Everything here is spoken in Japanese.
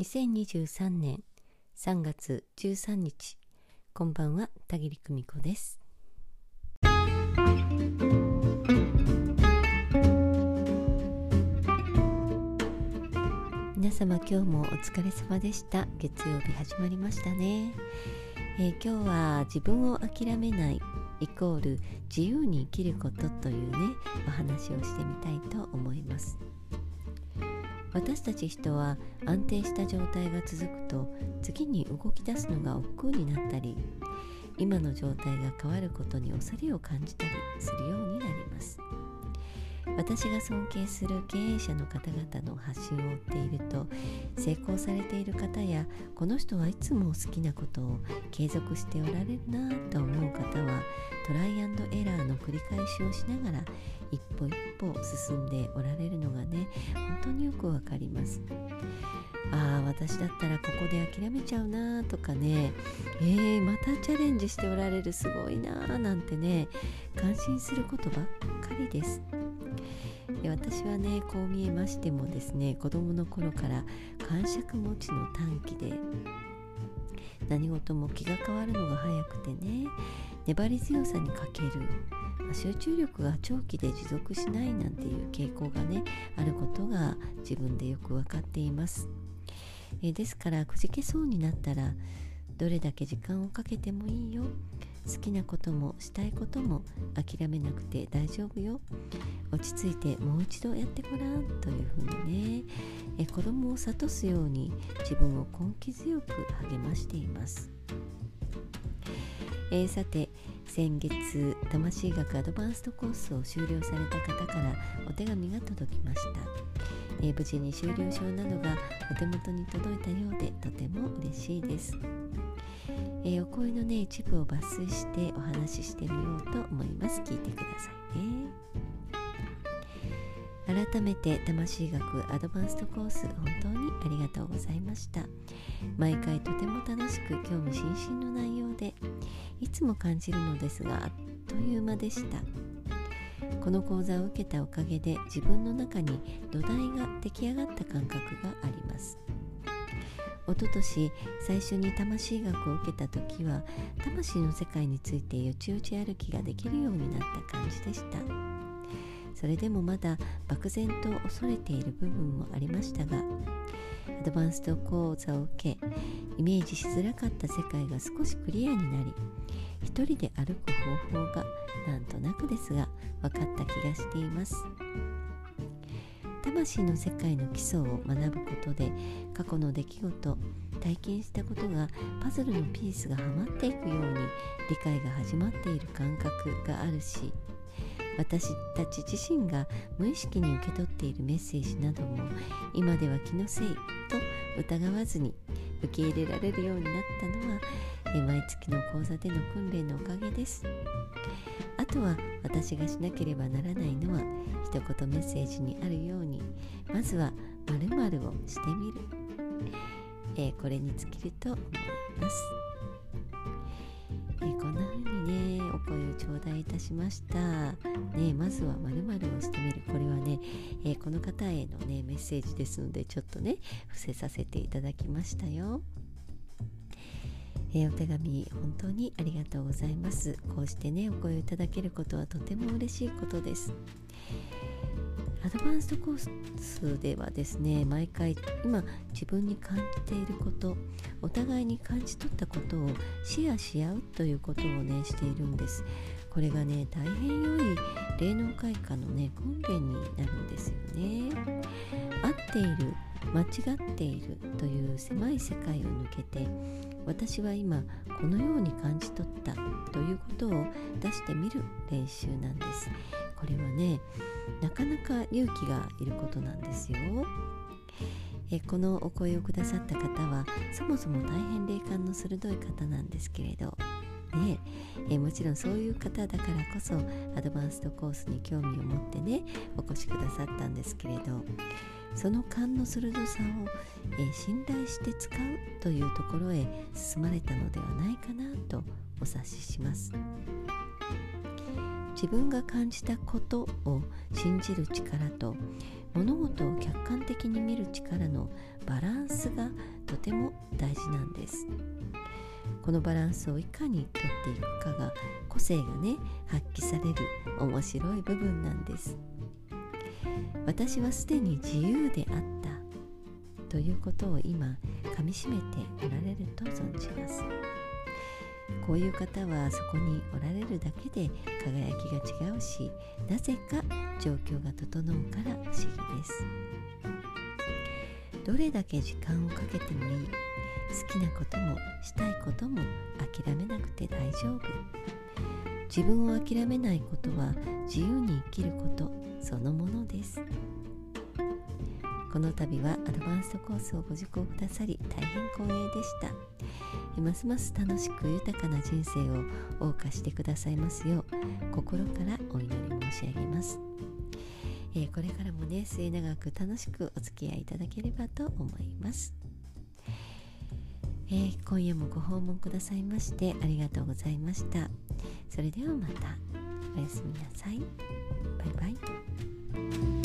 2023年3月13日こんばんは田切久美子です。皆様今日もお疲れ様でした。月曜日始まりましたね、えー、今日は自分を諦めないイコール自由に生きることというねお話をしてみたいと思います。私たち人は安定した状態が続くと次に動き出すのが億劫になったり今の状態が変わることに恐れを感じたりするようになります。私が尊敬する経営者の方々の発信を追っていると成功されている方やこの人はいつも好きなことを継続しておられるなと思う方はトライアンドエラーの繰り返しをしながら一歩一歩進んでおられるのがね本当によくわかります。ああ私だったらここで諦めちゃうなとかねえー、またチャレンジしておられるすごいなーなんてね感心することばっかりです。で私はねこう見えましてもですね子供の頃から感触持ちの短期で何事も気が変わるのが早くてね粘り強さに欠ける、ま、集中力が長期で持続しないなんていう傾向がねあることが自分でよく分かっています。えですからくじけそうになったらどれだけ時間をかけてもいいよ。好きなこともしたいことも諦めなくて大丈夫よ。落ち着いてもう一度やってごらんというふうにね。え子供を諭すように自分を根気強く励ましています、えー、さて先月魂学アドバンストコースを修了された方からお手紙が届きました、え、無事に修了証などがお手元に届いたようでとても嬉しいです。えー、お声のね一部を抜粋してお話ししてみようと思います。聞いてください。ね改めて魂学アドバンストコース本当にありがとうございました。毎回とても楽しく興味津々の内容でいつも感じるのですがあっという間でした。この講座を受けたおかげで自分の中に土台が出来上がった感覚があります。一昨年最初に魂学を受けた時は魂の世界についてよちよち歩きができるようになった感じでした。それでもまだ漠然と恐れている部分もありましたがアドバンスト講座を受けイメージしづらかった世界が少しクリアになり一人で歩く方法がなんとなくですが分かった気がしています。魂の世界の基礎を学ぶことで過去の出来事体験したことがパズルのピースがはまっていくように理解が始まっている感覚があるし私たち自身が無意識に受け取っているメッセージなども今では気のせいと疑わずに受け入れられるようになったのは毎月の講座での訓練のおかげです。とは私がしなければならないのは一言メッセージにあるように。まずは〇〇をしてみる、えー、これに尽きると思います、えー、こんな風にねお声を頂戴いたしました。ねまずは〇〇をしてみる。これはね、えー、この方へのねメッセージですのでちょっとね伏せさせていただきましたよ。えー、お手紙本当にありがとうございます。こうしてねお声をいただけることはとても嬉しいことです。アドバンストコースではですね毎回今自分に感じていることお互いに感じ取ったことをシェアし合うということをねしているんです。これがね大変良い霊能開花のね訓練になるんですよね。合っている間違っているという狭い世界を抜けて私は今このように感じ取ったということを出してみる練習なんです。これはねなかなか勇気がいることなんですよ。えこのお声をくださった方はそもそも大変霊感の鋭い方なんですけれど。ねえもちろんそういう方だからこそアドバンストコースに興味を持ってねお越しくださったんですけれど。その勘の鋭さを、え信頼して使うというところへ進まれたのではないかなとお察しします。自分が感じたことを信じる力と物事を客観的に見る力のバランスがとても大事なんです。このバランスをいかにとっていくかが個性がね発揮される面白い部分なんです。私はすでに自由であった。ということを今かみしめておられると存じます。こういう方はそこにおられるだけで輝きが違うしなぜか状況が整うから不思議です。どれだけ時間をかけてもいい。好きなこともしたいことも諦めなくて大丈夫。自分を諦めないことは自由に生きること。そのものです。この度はアドバンストコースをご受講くださり大変光栄でした。ますます楽しく豊かな人生を謳歌してくださいますよう心からお祈り申し上げます、えー、これからもね末永く楽しくお付き合いいただければと思います。えー、今夜もご訪問くださいましてありがとうございました。それではまた。おやすみなさい。バイバイ。